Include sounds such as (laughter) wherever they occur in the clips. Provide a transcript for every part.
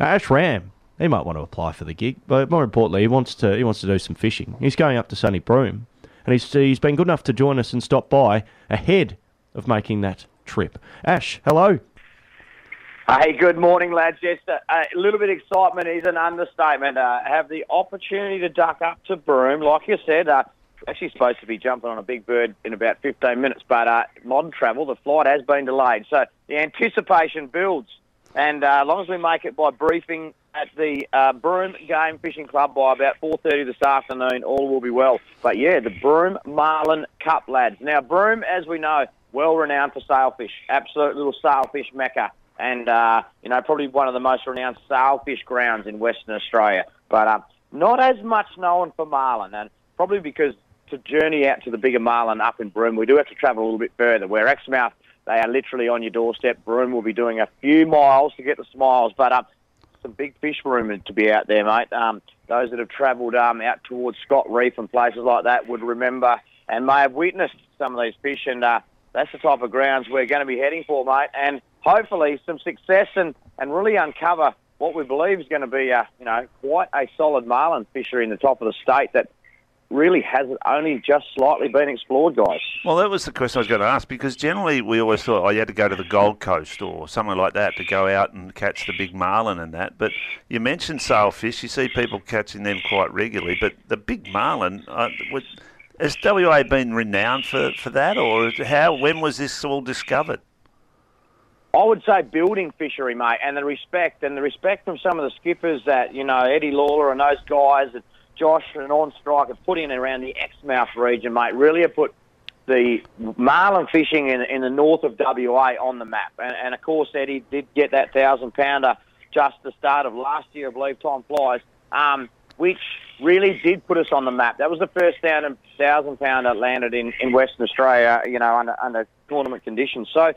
Ash Ramm, he might want to apply for the gig, but more importantly, he wants to he wants to do some fishing. He's going up to Sunny Broome, and he's he's been good enough to join us and stop by ahead of making that trip. Ash, hello. Hey, good morning, lads. Uh, a little bit of excitement is an understatement. Uh, have the opportunity to duck up to Broome, like you said. Uh, actually supposed to be jumping on a big bird in about 15 minutes, but uh, modern travel, the flight has been delayed. So the anticipation builds. And uh, as long as we make it by briefing at the uh, Game Fishing Club by about 4.30 this afternoon, all will be well. But yeah, the Broome Marlin Cup, lads. Now, Broome, as we know, well renowned for sailfish, absolute little sailfish mecca. And, uh, you know, probably one of the most renowned sailfish grounds in Western Australia. But uh, not as much known for marlin, and probably because to journey out to the bigger marlin up in Broome, we do have to travel a little bit further. Where Exmouth, they are literally on your doorstep. Broome will be doing a few miles to get the smiles, but uh, some big fish rumoured to be out there, mate. Um, those that have travelled um, out towards Scott Reef and places like that would remember and may have witnessed some of these fish, and uh, that's the type of grounds we're going to be heading for, mate. And hopefully some success and, and really uncover what we believe is going to be, a, you know, quite a solid marlin fishery in the top of the state that really hasn't only just slightly been explored, guys. Well, that was the question I was going to ask because generally we always thought, oh, you had to go to the Gold Coast or somewhere like that to go out and catch the big marlin and that. But you mentioned sailfish, you see people catching them quite regularly, but the big marlin, uh, has WA been renowned for, for that or how? When was this all discovered? I would say building fishery, mate, and the respect and the respect from some of the skippers that you know Eddie Lawler and those guys that Josh and on strike have put in around the Exmouth region, mate. Really have put the marlin fishing in, in the north of WA on the map. And, and of course, Eddie did get that thousand pounder just the start of last year, I believe. Time flies, um, which really did put us on the map. That was the first thousand pounder landed in, in Western Australia, you know, under, under tournament conditions. So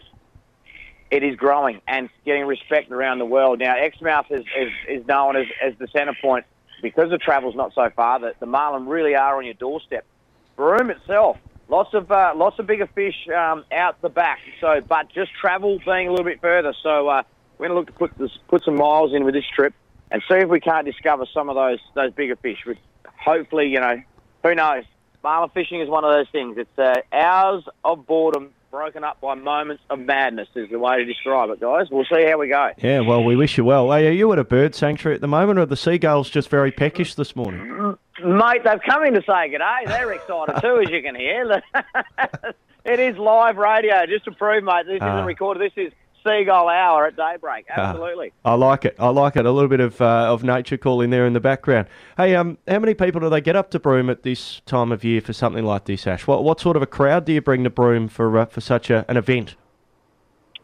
it is growing and getting respect around the world. Now, Exmouth is, is, is known as, as the centre point because the travel's not so far, that the marlin really are on your doorstep. Broome itself, lots of uh, lots of bigger fish um, out the back. So, but just travel being a little bit further. So uh, we're going to look to put this, put some miles in with this trip and see if we can't discover some of those those bigger fish. With hopefully, you know, who knows? Marlin fishing is one of those things. It's uh, hours of boredom broken up by moments of madness is the way to describe it, guys. We'll see how we go. Yeah, well, we wish you well. Hey, are you at a bird sanctuary at the moment, or are the seagulls just very peckish this morning? Mate, they've come in to say good day. They're excited too, as you can hear. (laughs) it is live radio, just to prove, mate, this isn't ah. recorded. This is seagull hour at daybreak. Ah, Absolutely. I like it. I like it. A little bit of uh, of nature calling there in the background. Hey, um, how many people do they get up to Broome at this time of year for something like this, Ash? What what sort of a crowd do you bring to Broome for uh, for such a, an event?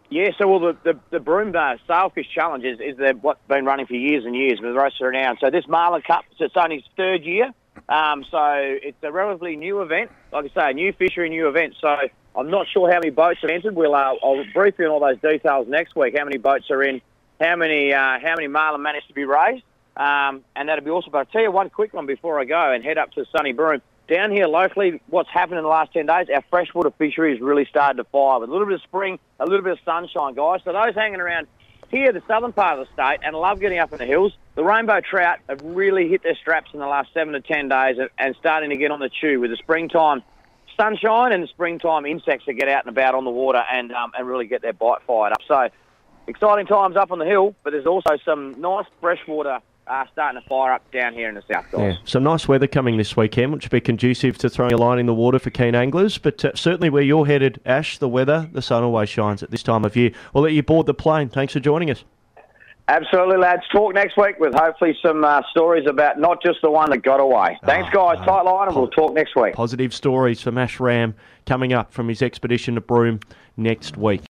Yeah, so well, the the, the Broome uh, Sailfish Challenge is, is the, what's been running for years and years, but the are renowned. So this Marlin Cup, it's only its third year. Um, so it's a relatively new event. Like I say, a new fishery, new event. So I'm not sure how many boats have entered. We'll uh, I'll brief you on all those details next week. How many boats are in? How many uh, how many marlin managed to be raised? Um, and that'll be awesome. But I'll tell you one quick one before I go and head up to Sunny Broome. Down here locally, what's happened in the last 10 days, our freshwater fishery has really started to fire with a little bit of spring, a little bit of sunshine, guys. So those hanging around here, the southern part of the state, and love getting up in the hills, the rainbow trout have really hit their straps in the last seven to 10 days and starting to get on the chew with the springtime sunshine and springtime insects that get out and about on the water and um, and really get their bite fired up. So exciting times up on the hill, but there's also some nice freshwater uh, starting to fire up down here in the south, guys. Yeah, some nice weather coming this weekend, which will be conducive to throwing a line in the water for keen anglers. But uh, certainly where you're headed, Ash, the weather, the sun always shines at this time of year. We'll let you board the plane. Thanks for joining us. Absolutely, lads. Talk next week with hopefully some uh, stories about not just the one that got away. Thanks, ah, guys. Tight line, and we'll talk next week. Positive stories from Ash Ramm coming up from his expedition to Broome next week.